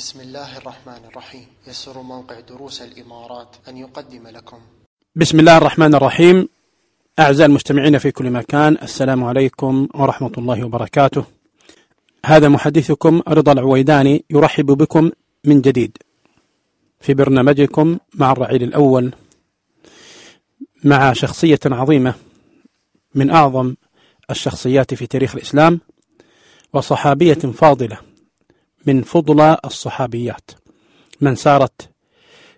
بسم الله الرحمن الرحيم. يسر موقع دروس الإمارات أن يقدم لكم. بسم الله الرحمن الرحيم. أعزائي المستمعين في كل مكان السلام عليكم ورحمة الله وبركاته. هذا محدثكم رضا العويداني يرحب بكم من جديد في برنامجكم مع الرعيل الأول. مع شخصية عظيمة من أعظم الشخصيات في تاريخ الإسلام وصحابية فاضلة. من فضلى الصحابيات. من سارت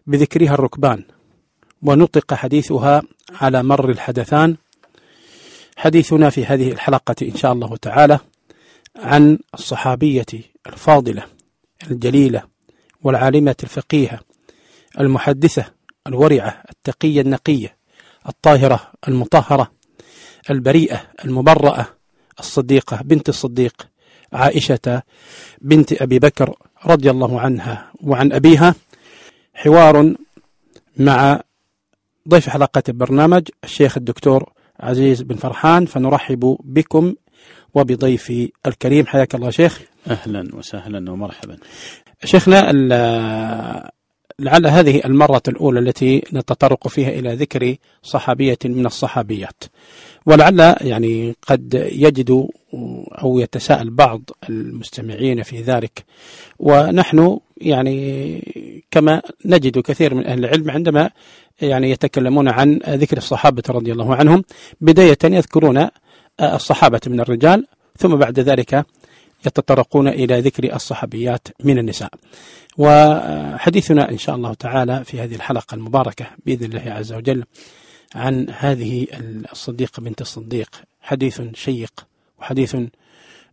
بذكرها الركبان ونطق حديثها على مر الحدثان. حديثنا في هذه الحلقة إن شاء الله تعالى عن الصحابية الفاضلة الجليلة والعالمة الفقيهة المحدثة الورعة التقية النقية الطاهرة المطهرة البريئة المبرأة الصديقة بنت الصديق عائشة بنت أبي بكر رضي الله عنها وعن أبيها حوار مع ضيف حلقة البرنامج الشيخ الدكتور عزيز بن فرحان فنرحب بكم وبضيفي الكريم. حياك الله شيخ. أهلا وسهلا ومرحبا. شيخنا لعل هذه المرة الأولى التي نتطرق فيها إلى ذكر صحابية من الصحابيات. ولعل يعني قد يجد أو يتساءل بعض المستمعين في ذلك. ونحن يعني كما نجد كثير من أهل العلم عندما يعني يتكلمون عن ذكر الصحابة رضي الله عنهم بداية يذكرون الصحابة من الرجال ثم بعد ذلك يتطرقون إلى ذكر الصحابيات من النساء. وحديثنا إن شاء الله تعالى في هذه الحلقة المباركة بإذن الله عز وجل عن هذه الصديقة بنت الصديق. حديث شيق وحديث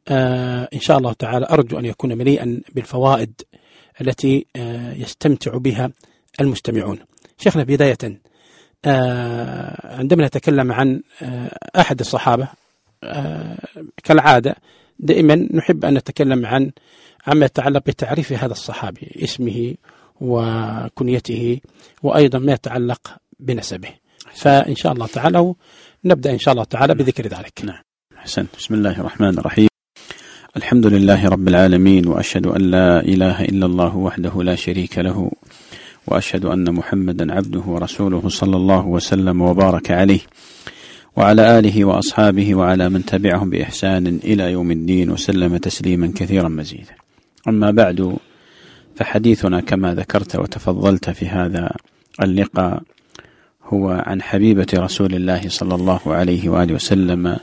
آه إن شاء الله تعالى أرجو أن يكون مليئا بالفوائد التي آه يستمتع بها المستمعون. شيخنا بداية آه عندما نتكلم عن أحد الصحابة كالعادة دائما نحب أن نتكلم عن عما يتعلق بتعريف هذا الصحابي اسمه وكنيته وأيضا ما يتعلق بنسبه. فإن شاء الله تعالى نبدأ إن شاء الله تعالى بذكر ذلك. نعم. حسن بسم الله الرحمن الرحيم. الحمد لله رب العالمين وأشهد أن لا إله إلا الله وحده لا شريك له وأشهد أن محمدا عبده ورسوله صلى الله وسلم وبارك عليه. وعلى آله وأصحابه وعلى من تبعهم بإحسان إلى يوم الدين وسلم تسليما كثيرا مزيدا. أما بعد فحديثنا كما ذكرت وتفضلت في هذا اللقاء هو عن حبيبة رسول الله صلى الله عليه وآله وسلم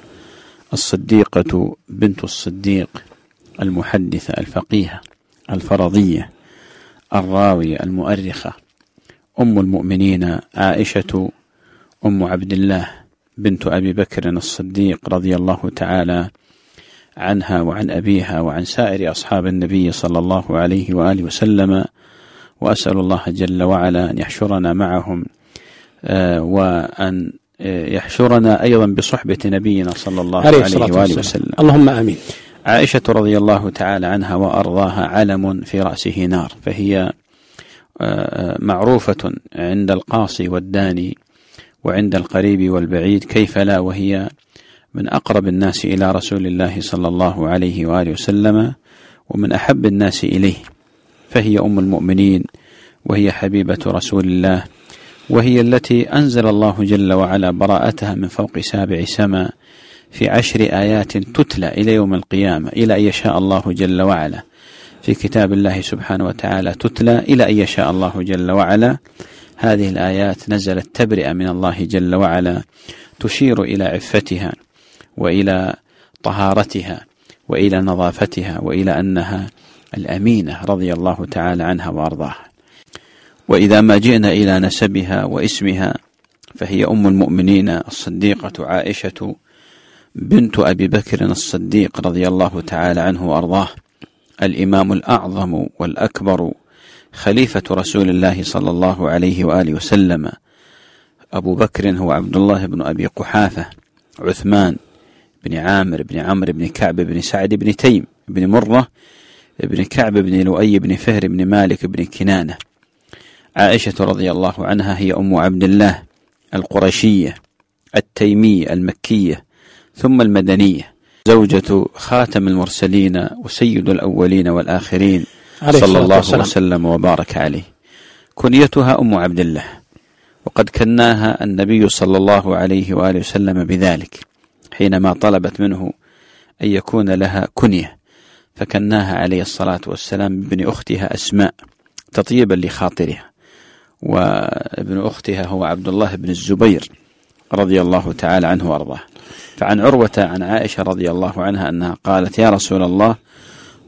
الصديقة بنت الصديق المحدثة الفقيهة الفرضية الراوية المؤرخة أم المؤمنين عائشة أم عبد الله بنت أبي بكر الصديق رضي الله تعالى عنها وعن أبيها وعن سائر أصحاب النبي صلى الله عليه وآله وسلم وأسأل الله جل وعلا أن يحشرنا معهم وأن يحشرنا أيضا بصحبة نبينا صلى الله عليه, عليه وآله وسلم. اللهم آمين. عائشة رضي الله تعالى عنها وأرضاها علم في رأسه نار فهي معروفة عند القاصي والداني وعند القريب والبعيد كيف لا؟ وهي من أقرب الناس إلى رسول الله صلى الله عليه وآله وسلم ومن أحب الناس إليه. فهي أم المؤمنين وهي حبيبة رسول الله وهي التي أنزل الله جل وعلا براءتها من فوق سابع سماء في عشر آيات تتلى إلى يوم القيامة إلى أن يشاء الله جل وعلا. في كتاب الله سبحانه وتعالى تتلى إلى أن يشاء الله جل وعلا. هذه الآيات نزلت تبرئة من الله جل وعلا تشير إلى عفتها وإلى طهارتها وإلى نظافتها وإلى أنها الأمينة رضي الله تعالى عنها وأرضاها. وإذا ما جئنا إلى نسبها واسمها فهي أم المؤمنين الصديقة عائشة بنت أبي بكر الصديق رضي الله تعالى عنه وأرضاه الإمام الأعظم والأكبر خليفة رسول الله صلى الله عليه وآله وسلم أبو بكر هو عبد الله بن أبي قحافة عثمان بن عامر بن عمرو بن كعب بن سعد بن تيم بن مرة بن كعب بن لؤي بن فهر بن مالك بن كنانة. عائشة رضي الله عنها هي أم عبد الله القرشية التيمية المكية ثم المدنية. زوجة خاتم المرسلين وسيد الأولين والآخرين. عليه صلى الله والسلام. وسلم وبارك عليه. كنيتها أم عبد الله. وقد كناها النبي صلى الله عليه وآله وسلم بذلك حينما طلبت منه أن يكون لها كنية. فكناها عليه الصلاة والسلام بابن أختها أسماء تطيبا لخاطرها. وابن أختها هو عبد الله بن الزبير رضي الله تعالى عنه وأرضاه. فعن عروة عن عائشة رضي الله عنها أنها قالت يا رسول الله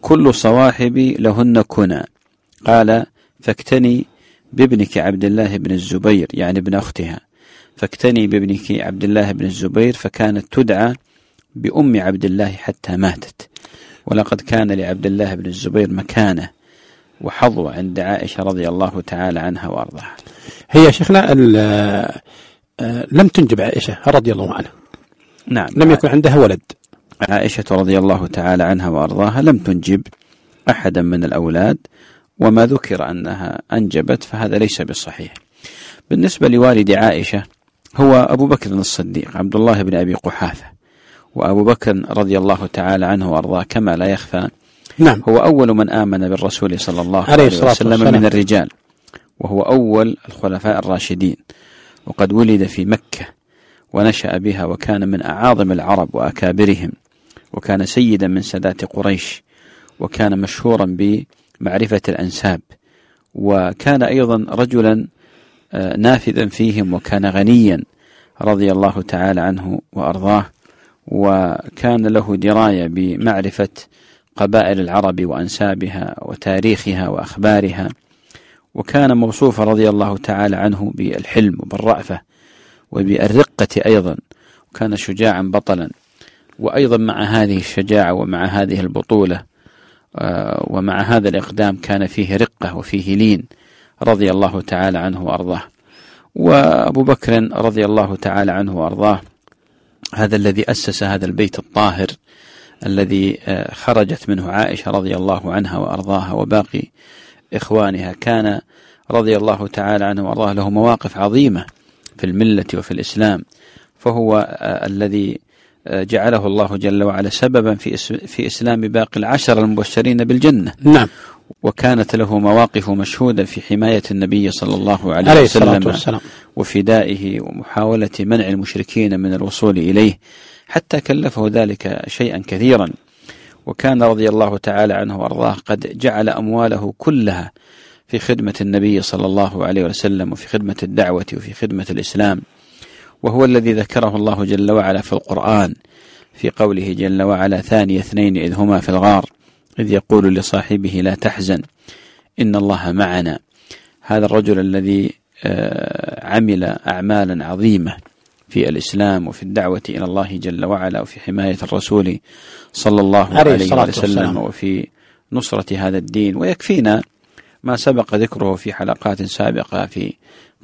كل صواحبي لهن كنى قال فاكتني بابنك عبد الله بن الزبير يعني ابن أختها. فاكتني بابنك عبد الله بن الزبير فكانت تدعى بأم عبد الله حتى ماتت. ولقد كان لعبد الله بن الزبير مكانة وحظوة عند عائشة رضي الله تعالى عنها وأرضاها. هي شيخنا آه، لم تنجب عائشة رضي الله عنها. نعم. لم يكن عندها ولد. عائشة رضي الله تعالى عنها وأرضاها لم تنجب أحدا من الأولاد وما ذكر أنها أنجبت فهذا ليس بالصحيح بالنسبة لوالد عائشة هو أبو بكر الصديق عبد الله بن أبي قحافة وأبو بكر رضي الله تعالى عنه وأرضاه كما لا يخفى. نعم. هو أول من آمن بالرسول صلى الله عليه عليه وسلم والسلام. من الرجال وهو أول الخلفاء الراشدين وقد ولد في مكة ونشأ بها وكان من أعاظم العرب وأكابرهم. وكان سيدا من سادات قريش وكان مشهورا بمعرفة الأنساب وكان أيضا رجلا آه، نافذا فيهم وكان غنيا رضي الله تعالى عنه وأرضاه وكان له دراية بمعرفة قبائل العرب وأنسابها وتاريخها وأخبارها وكان موصوفا رضي الله تعالى عنه بالحلم وبالرأفة وبالرقة أيضا وكان شجاعا بطلا. وأيضا مع هذه الشجاعة ومع هذه البطولة آه، ومع هذا الإقدام كان فيه رقة وفيه لين رضي الله تعالى عنه وأرضاه. وأبو بكر رضي الله تعالى عنه وأرضاه هذا الذي أسس هذا البيت الطاهر الذي آه، خرجت منه عائشة رضي الله عنها وأرضاها وباقي إخوانها. كان رضي الله تعالى عنه وأرضاه له مواقف عظيمة في الملة وفي الإسلام فهو آه، الذي جعله الله جل وعلا سببا في في إسلام باقي العشر المبشرين بالجنة. نعم. وكانت له مواقف مشهودة في حماية النبي صلى الله عليه, عليه وسلم والسلام. وفدائه ومحاولة منع المشركين من الوصول إليه حتى كلفه ذلك شيئا كثيرا. وكان رضي الله تعالى عنه وأرضاه قد جعل أمواله كلها في خدمة النبي صلى الله عليه وسلم وفي خدمة الدعوة وفي خدمة الإسلام. وهو الذي ذكره الله جل وعلا في القرآن في قوله جل وعلا ثاني اثنين إذ هما في الغار إذ يقول لصاحبه لا تحزن إن الله معنا هذا الرجل الذي آه، عمل أعمالا عظيمة في الإسلام وفي الدعوة إلى الله جل وعلا وفي حماية الرسول صلى الله عليه وسلم. وفي نصرة هذا الدين ويكفينا ما سبق ذكره في حلقات سابقة في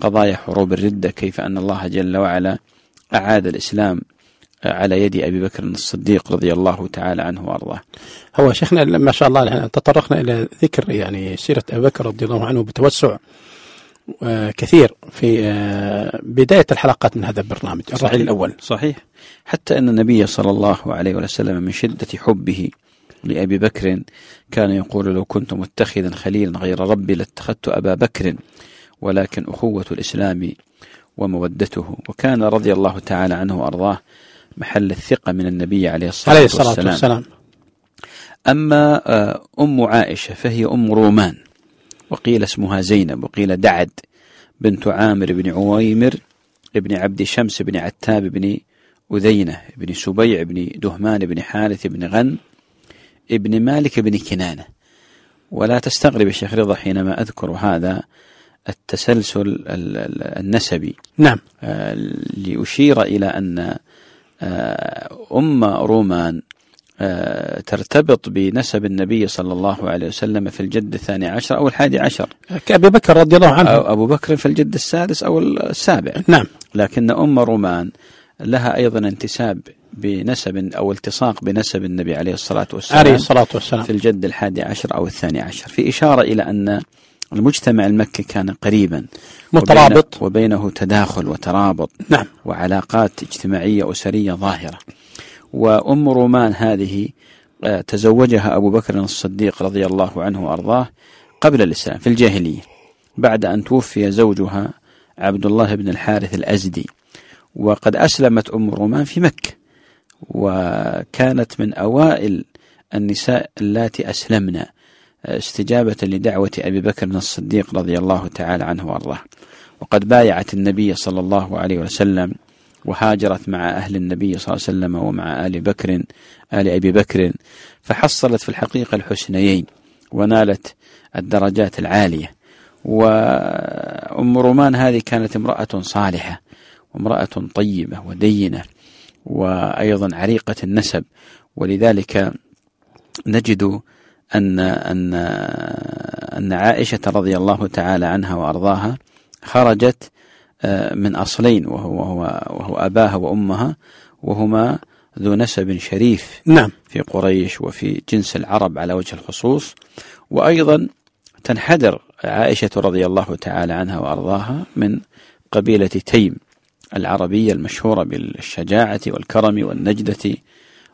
قضايا حروب الردة كيف أن الله جل وعلا أعاد الإسلام على يد أبي بكر الصديق رضي الله تعالى عنه وأرضاه. هو شيخنا ما شاء الله تطرقنا إلى ذكر يعني سيرة أبي بكر رضي الله عنه بتوسع آه، كثير في آه، بداية الحلقات من هذا البرنامج الرحيل الأول. صحيح. حتى أن النبي صلى الله عليه وسلم من شدة حبه لأبي بكر كان يقول لو كنت متخذا خليلا غير ربي لاتخذت أبا بكر ولكن أخوة الإسلام ومودته. وكان رضي الله تعالى عنه وأرضاه محل الثقة من النبي عليه الصلاة, عليه الصلاة والسلام. والسلام. أما آه، أم عائشة فهي أم رومان وقيل اسمها زينب وقيل دعد بنت عامر بن عويمر ابن عبد شمس بن عتاب بن أذينة بن سبيع بن دهمان بن حارث بن غن ابن مالك بن كنانة. ولا تستغرب الشيخ رضا حينما أذكر هذا التسلسل ال- ال- النسبي. نعم. آه، ليشير إلى أن آه، أم رومان آه، ترتبط بنسب النبي صلى الله عليه وسلم في الجد الثاني عشر أو الحادي عشر. كأبي بكر رضي الله عنه. أو أبو بكر في الجد السادس أو السابع. نعم. لكن أم رومان لها أيضا انتساب بنسب أو التصاق بنسب النبي عليه الصلاة والسلام عليه الصلاة والسلام. في الجد الحادي عشر أو الثاني عشر. في إشارة إلى أن المجتمع المكي كان قريبا. مترابط. وبين- وبينه تداخل وترابط. نعم. وعلاقات اجتماعية أسرية ظاهرة. وأم رومان هذه آه، تزوجها أبو بكر الصديق رضي الله عنه وأرضاه قبل الإسلام في الجاهلية. بعد أن توفي زوجها عبد الله بن الحارث الأزدي. وقد أسلمت أم رومان في مكة. وكانت من أوائل النساء اللاتي أسلمن استجابة لدعوة أبي بكر الصديق رضي الله تعالى عنه وأرضاه. وقد بايعت النبي صلى الله عليه وسلم وهاجرت مع أهل النبي صلى الله عليه وسلم ومع آل بكر آل أبي بكر فحصلت في الحقيقة الحسنيين ونالت الدرجات العالية. وأم رومان هذه كانت امرأة صالحة وامرأة طيبة ودينة وأيضا عريقة النسب. ولذلك نجد أن أن أن عائشة رضي الله تعالى عنها وأرضاها خرجت آه، من أصلين وهو وهو وهو أباها وأمها وهما ذو نسب شريف نعم. في قريش وفي جنس العرب على وجه الخصوص. وأيضا تنحدر عائشة رضي الله تعالى عنها وأرضاها من قبيلة تيم العربية المشهورة بالشجاعة والكرم والنجدة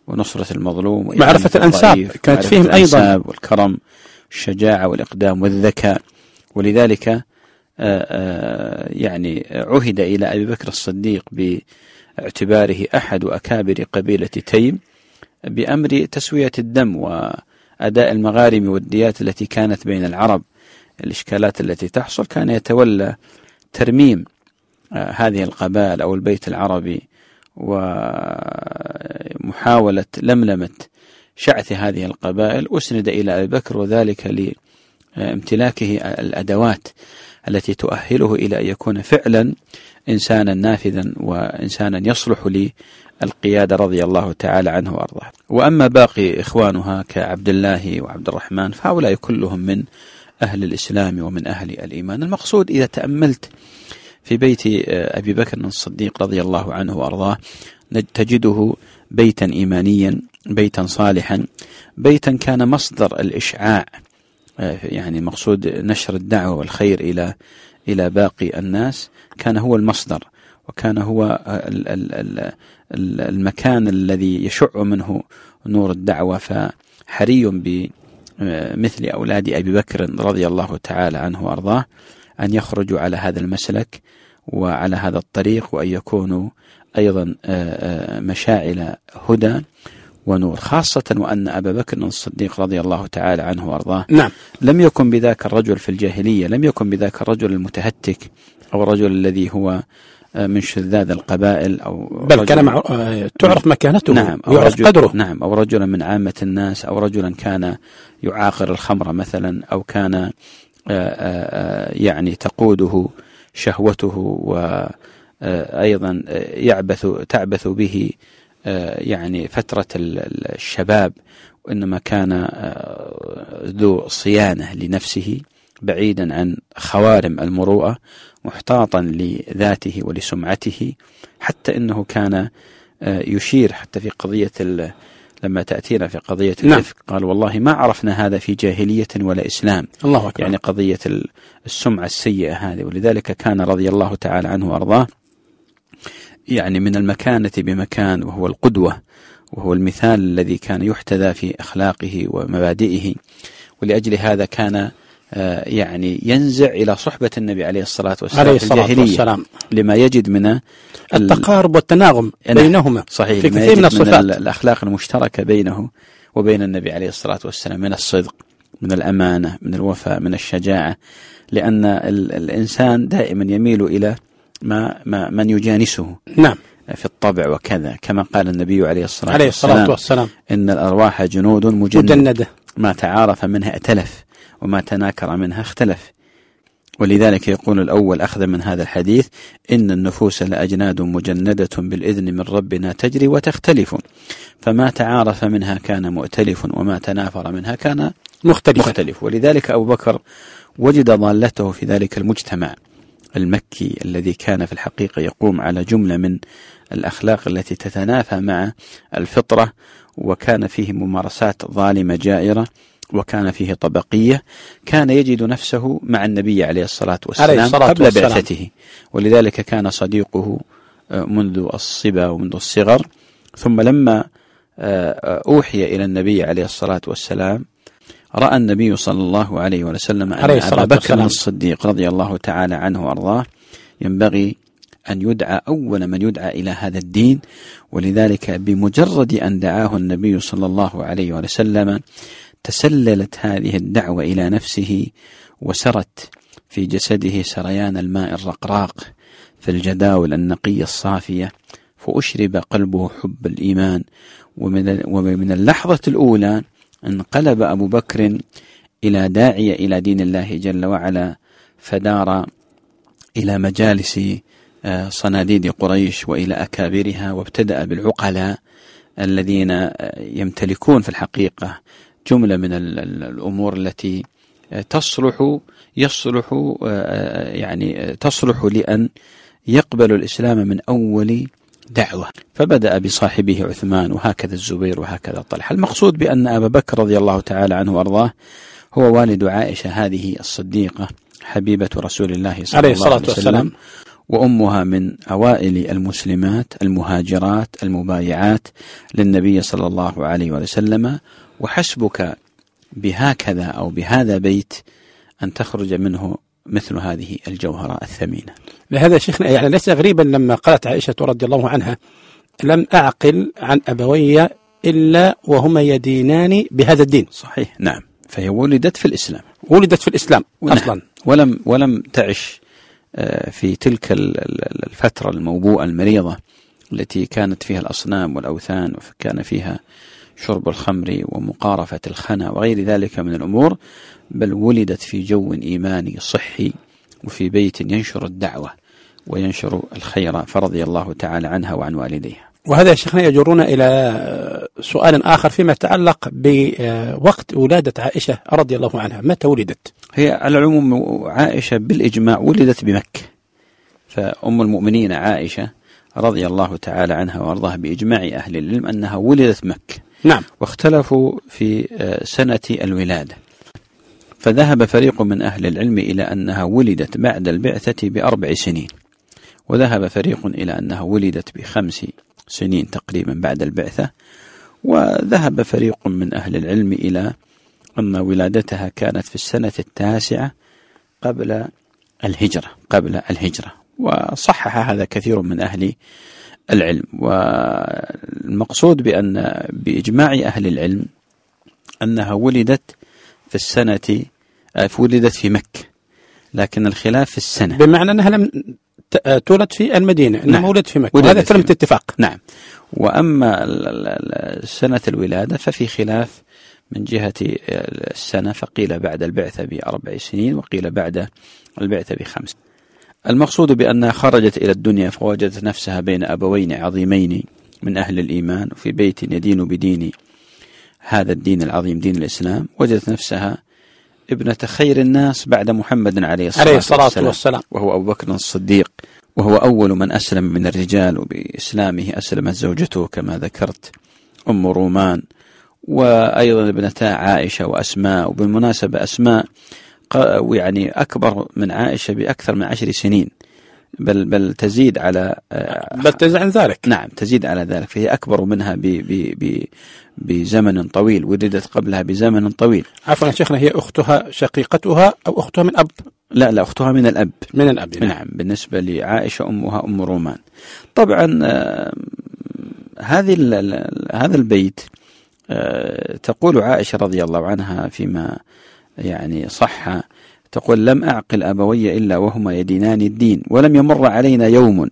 ونصرة المظلوم معرفة الأنساب كانت فيهم أيضا. والكرم الشجاعة والإقدام والذكاء. ولذلك آه، آه، يعني عهد إلى أبي بكر الصديق باعتباره أحد أكابر قبيلة تيم بأمر تسوية الدم وأداء المغارم والديات التي كانت بين العرب. الإشكالات التي تحصل كان يتولى ترميم آه، هذه القبائل أو البيت العربي ومحاولة لملمة شعث هذه القبائل أسند إلى أبي بكر وذلك لامتلاكه الأدوات التي تؤهله إلى أن يكون فعلا إنسانا نافذا وإنسانا يصلح للقيادة رضي الله تعالى عنه وأرضاه. وأما باقي إخوانها كعبد الله وعبد الرحمن فهؤلاء كلهم من أهل الإسلام ومن أهل الإيمان. المقصود إذا تأملت في بيت آه، أبي بكر الصديق رضي الله عنه وأرضاه تجده بيتا إيمانيا بيتا صالحا بيتا كان مصدر الإشعاع آه، يعني مقصود نشر الدعوة والخير إلى إلى باقي الناس كان هو المصدر وكان هو المكان الذي يشع منه نور الدعوة. فحري بمثل أولاد أبي بكر رضي الله تعالى عنه وأرضاه أن يخرجوا على هذا المسلك وعلى هذا الطريق وأن يكونوا أيضا آه، آه، مشاعل هدى ونور خاصة وأن أبا بكر الصديق رضي الله تعالى عنه وأرضاه نعم. لم يكن بذاك الرجل في الجاهلية لم يكن بذاك الرجل المتهتك أو الرجل الذي هو آه، من شذاذ القبائل أو بل كان مع... تعرف مكانته نعم. أو يعرف قدره. نعم. أو رجلا من عامة الناس أو رجلا كان يعاقر الخمر مثلا أو كان يعني تقوده شهوته وأيضا يعبث تعبث به يعني فترة الشباب وإنما كان ذو صيانة لنفسه بعيدا عن خوارم المروءة محتاطا لذاته ولسمعته حتى إنه كان يشير حتى في قضية لما تأتينا في قضية نعم. الإفك قال والله ما عرفنا هذا في جاهلية ولا إسلام الله أكبر. يعني قضية السمعة السيئة هذه ولذلك كان رضي الله تعالى عنه وأرضاه يعني من المكانة بمكان وهو القدوة وهو المثال الذي كان يحتذى في أخلاقه ومبادئه ولأجل هذا كان يعني ينزع إلى صحبة النبي عليه الصلاة والسلام عليه الصلاة والسلام. لما يجد من التقارب والتناغم بينهما صحيح في كثير من الصفات. من الأخلاق المشتركة بينه وبين النبي عليه الصلاة والسلام من الصدق من الأمانة من الوفاء من الشجاعة لأن الإنسان دائما يميل إلى ما, ما من يجانسه نعم. في الطبع وكذا كما قال النبي عليه الصلاة, عليه الصلاة والسلام, والسلام. إن الأرواح جنود مجندة, مجندة. ما تعارف منها ائتلف. وما تناكر منها اختلف. ولذلك يقول الأول أخذ من هذا الحديث إن النفوس لأجناد مجندة بالإذن من ربنا تجري وتختلف. فما تعارف منها كان مؤتلف وما تنافر منها كان مختلف, مختلف. ولذلك أبو بكر وجد ضالته في ذلك المجتمع المكي الذي كان في الحقيقة يقوم على جملة من الأخلاق التي تتنافى مع الفطرة وكان فيه ممارسات ظالمة جائرة. وكان فيه طبقية كان يجد نفسه مع النبي عليه الصلاة والسلام عليه الصلاة قبل والسلام. بعثته ولذلك كان صديقه آه، منذ الصبا ومنذ الصغر ثم لما آه، أوحي إلى النبي عليه الصلاة والسلام رأى النبي صلى الله عليه وسلم أن أبا بكر والسلام. الصديق رضي الله تعالى عنه وأرضاه ينبغي أن يدعى أول من يدعى إلى هذا الدين ولذلك بمجرد أن دعاه النبي صلى الله عليه وسلم تسللت هذه الدعوة إلى نفسه وسرت في جسده سريان الماء الرقراق في الجداول النقية الصافية فأشرب قلبه حب الإيمان. ومن اللحظة الأولى انقلب أبو بكر إلى داعية إلى دين الله جل وعلا فدار إلى مجالس آه، صناديد قريش وإلى أكابرها وابتدأ بالعقلاء الذين آه، يمتلكون في الحقيقة جملة من الأمور التي آه، تصلح يصلح يعني تصلح لأن يقبل الإسلام من أول دعوة. فبدأ بصاحبه عثمان وهكذا الزبير وهكذا طلحة. المقصود بأن أبا بكر رضي الله تعالى عنه وأرضاه هو والد عائشة هذه الصديقة حبيبة رسول الله صلى الله عليه وسلم والسلام. وأمها من أوائل المسلمات المهاجرات المبايعات للنبي صلى الله عليه وسلم وحسبك بهكذا أو بهذا بيت أن تخرج منه مثل هذه الجوهرة الثمينة. لهذا شيخنا يعني ليس غريبا لما قالت عائشة رضي الله عنها لم أعقل عن أبوي إلا وهما يدينان بهذا الدين. صحيح نعم فهي ولدت في الإسلام. ولدت في الإسلام نعم. أصلا ولم ولم تعش آه، في تلك الفترة الموبوءة المريضة التي كانت فيها الأصنام والأوثان وكان فيها شرب الخمر ومقارفة الخنا وغير ذلك من الأمور بل ولدت في جو إيماني صحي وفي بيت ينشر الدعوة وينشر الخير فرضي الله تعالى عنها وعن والديها وهذا شيخنا يجرنا إلى سؤال آخر فيما يتعلق بوقت ولادة عائشة رضي الله عنها متى ولدت؟ هي على العموم عائشة بالإجماع ولدت بمكة فأم المؤمنين عائشة رضي الله تعالى عنها وأرضاها بإجماع أهل العلم أنها ولدت مكة. نعم. واختلفوا في آه، سنة الولادة. فذهب فريق من أهل العلم إلى أنها ولدت بعد البعثة بأربع سنين. وذهب فريق إلى أنها ولدت بخمس سنين تقريبا بعد البعثة. وذهب فريق من أهل العلم إلى أن ولادتها كانت في السنة التاسعة قبل الهجرة قبل الهجرة وصحح هذا كثير من أهل العلم. والمقصود بأن بإجماع أهل العلم أنها ولدت في السنة ولدت في مكة لكن الخلاف في السنة. بمعنى أنها لم تولد في المدينة إنما نعم. ولدت في مكة وهذا كلمة اتفاق نعم. وأما سنة الولادة ففي خلاف من جهة السنة فقيل بعد البعثة بأربع سنين وقيل بعد البعثة بخمس المقصود بأنها خرجت إلى الدنيا فوجدت نفسها بين أبوين عظيمين من أهل الإيمان وفي بيت يدين بدين هذا الدين العظيم دين الإسلام. وجدت نفسها ابنة خير الناس بعد محمد عليه الصلاة, عليه الصلاة والسلام, والسلام. وهو أبو بكر الصديق. وهو أول من أسلم من الرجال وبإسلامه أسلمت زوجته كما ذكرت أم رومان. وأيضا ابنتا عائشة وأسماء. وبالمناسبة أسماء يعني أكبر من عائشة بأكثر من عشر سنين. بل بل تزيد على آه، بل تزيد عن ذلك. نعم تزيد على ذلك. فهي أكبر منها ب ب ب بزمن طويل ولدت قبلها بزمن طويل. عفوا شيخنا هي أختها شقيقتها أو أختها من أب؟ لا لا أختها من الأب. من الأب نعم, نعم بالنسبة لعائشة أمها أم رومان. طبعا آه، هذه هذا البيت آه، تقول عائشة رضي الله عنها فيما يعني صح. تقول لم أعقل أبوي إلا وهما يدينان الدين ولم يمر علينا يوم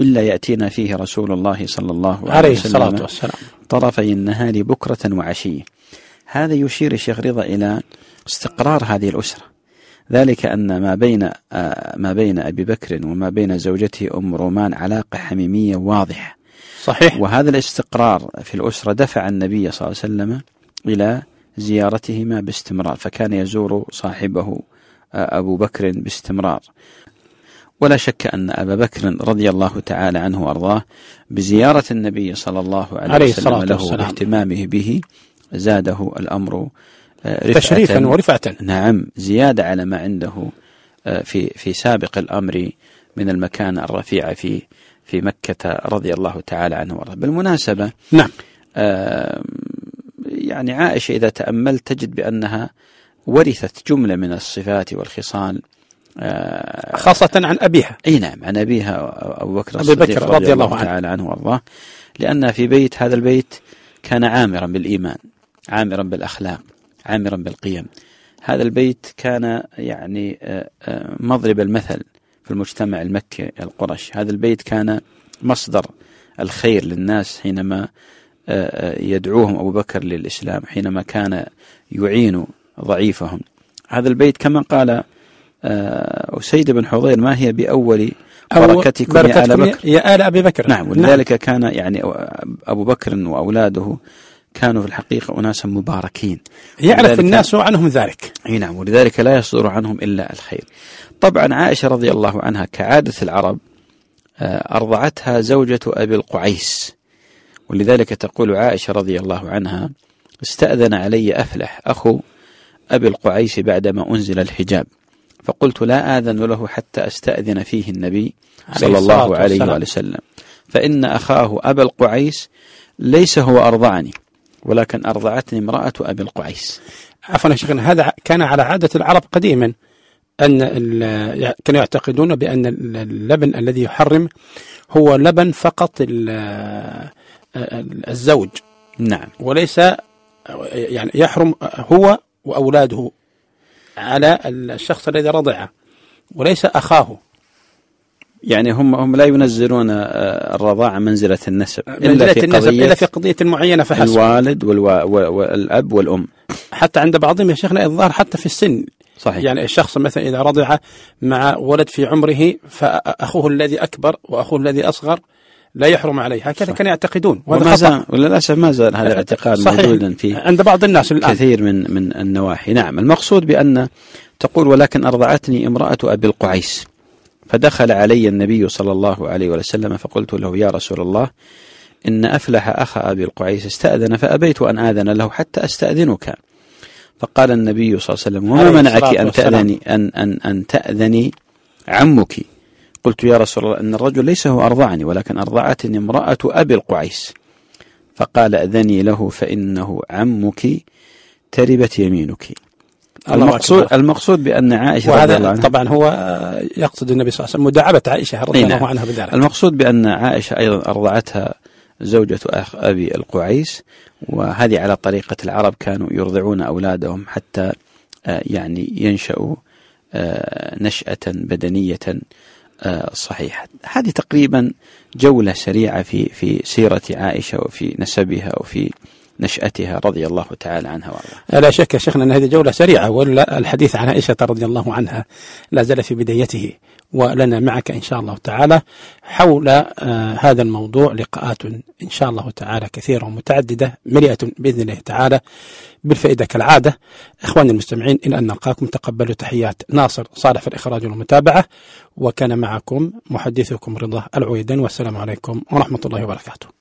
إلا يأتينا فيه رسول الله صلى الله عليه وسلم الصلاة والسلام. طرفي النهار بكرة وعشية هذا يشير الشيخ رضا إلى استقرار هذه الأسرة. ذلك أن ما بين آه، ما بين أبي بكر وما بين زوجته أم رومان علاقة حميمية واضحة. صحيح. وهذا الاستقرار في الأسرة دفع النبي صلى الله عليه وسلم إلى زيارتهما باستمرار فكان يزور صاحبه آه، أبو بكر باستمرار. ولا شك أن أبا بكر رضي الله تعالى عنه وأرضاه بزيارة النبي صلى الله عليه, عليه وسلم له واهتمامه به زاده الأمر آه، تشريفا ورفعة. نعم زيادة على ما عنده آه، في في سابق الأمر من المكانة الرفيعة في في مكة رضي الله تعالى عنه وأرضاه. بالمناسبة نعم. يعني عائشة إذا تأملت تجد بأنها ورثت جملة من الصفات والخصال آه، خاصة عن أبيها. أي نعم عن أبيها أبو بكر أبي الصديق بكر رضي الله عنه. تعالى عنه وأرضاه لانها في بيت هذا البيت كان عامرا بالإيمان عامرا بالأخلاق عامرا بالقيم. هذا البيت كان يعني آه، آه، مضرب المثل في المجتمع المكي القرش هذا البيت كان مصدر الخير للناس حينما يدعوهم أبو بكر للإسلام حينما كان يعين ضعيفهم. هذا البيت كما قال آه، أسيد بن حضير ما هي بأول أو بركتكم يا آل بركتكم بكر؟ يا آل أبي بكر. نعم ولذلك كان يعني أبو بكر وأولاده كانوا في الحقيقة أناسا مباركين. يعرف الناس عنهم ذلك. إي نعم ولذلك لا يصدر عنهم إلا الخير. طبعا عائشة رضي الله عنها كعادة العرب آه، أرضعتها زوجة أبي القعيس. ولذلك تقول عائشة رضي الله عنها استأذن علي أفلح أخو أبي القعيس بعدما أنزل الحجاب فقلت لا آذن له حتى أستأذن فيه النبي صلى الله عليه. وآله وسلم فإن أخاه ابا القعيس ليس هو أرضعني ولكن أرضعتني امرأة أبي القعيس. عفوا يا شيخنا هذا كان على عادة العرب قديما أن كانوا يعتقدون بأن اللبن الذي يحرم هو لبن فقط الزوج. نعم. وليس يعني يحرم هو وأولاده على الشخص الذي رضعه وليس أخاه. يعني هم هم لا ينزلون آه، الرضاعة منزلة النسب. إلا منزلة في النسب إلا في قضية معينة فحسب. الوالد والأب والأم. حتى عند بعضهم يا شيخنا الظاهر حتى في السن. صحيح. يعني الشخص مثلا إذا رضع مع ولد في عمره فأخوه الذي أكبر وأخوه الذي أصغر لا يحرم عليه هكذا صح. كانوا يعتقدون. وهذا خطأ. وللأسف ما زال هذا الاعتقاد صحيح. موجودا في عند بعض الناس الآن. كثير من من النواحي. نعم. المقصود بأن تقول ولكن أرضعتني امرأة أبي القعيس. فدخل علي النبي صلى الله عليه وسلم فقلت له يا رسول الله إن أفلح أخ أبي القعيس استأذن فأبيت أن آذن له حتى أستأذنك. فقال النبي صلى الله عليه وسلم وما منعك أن. تأذني أن أن أن تأذني عمك؟ قلت يا رسول الله إن الرجل ليس هو أرضعني ولكن أرضعتني امرأة أبي القعيس فقال أذني له فإنه عمك تربت يمينك المقصود أكبر. المقصود بأن عائشة رضي الله وهذا عنها طبعا هو يقصد النبي صلى الله عليه وسلم مداعبة عائشة رضي أي الله نعم. عنها بذلك المقصود بأن عائشة أيضا أرضعتها زوجة أخ أبي القعيس وهذه على طريقة العرب كانوا يرضعون أولادهم حتى آه، يعني ينشأوا آه، نشأة بدنية صحيحة هذه تقريبا جولة سريعة في في سيرة عائشة وفي نسبها وفي نشأتها رضي الله تعالى عنها وأرضاها. لا شك يا شيخنا أن هذه جولة سريعة ولا الحديث عن عائشة رضي الله عنها لا زال في بدايته ولنا معك إن شاء الله تعالى حول آه هذا الموضوع لقاءات إن شاء الله تعالى كثيرة ومتعددة مليئة بإذن الله تعالى بالفائدة كالعادة. إخواني المستمعين إلى أن نلقاكم. تقبلوا تحيات ناصر صالح في الإخراج والمتابعة وكان معكم محدثكم رضا العويدان والسلام عليكم ورحمة الله وبركاته.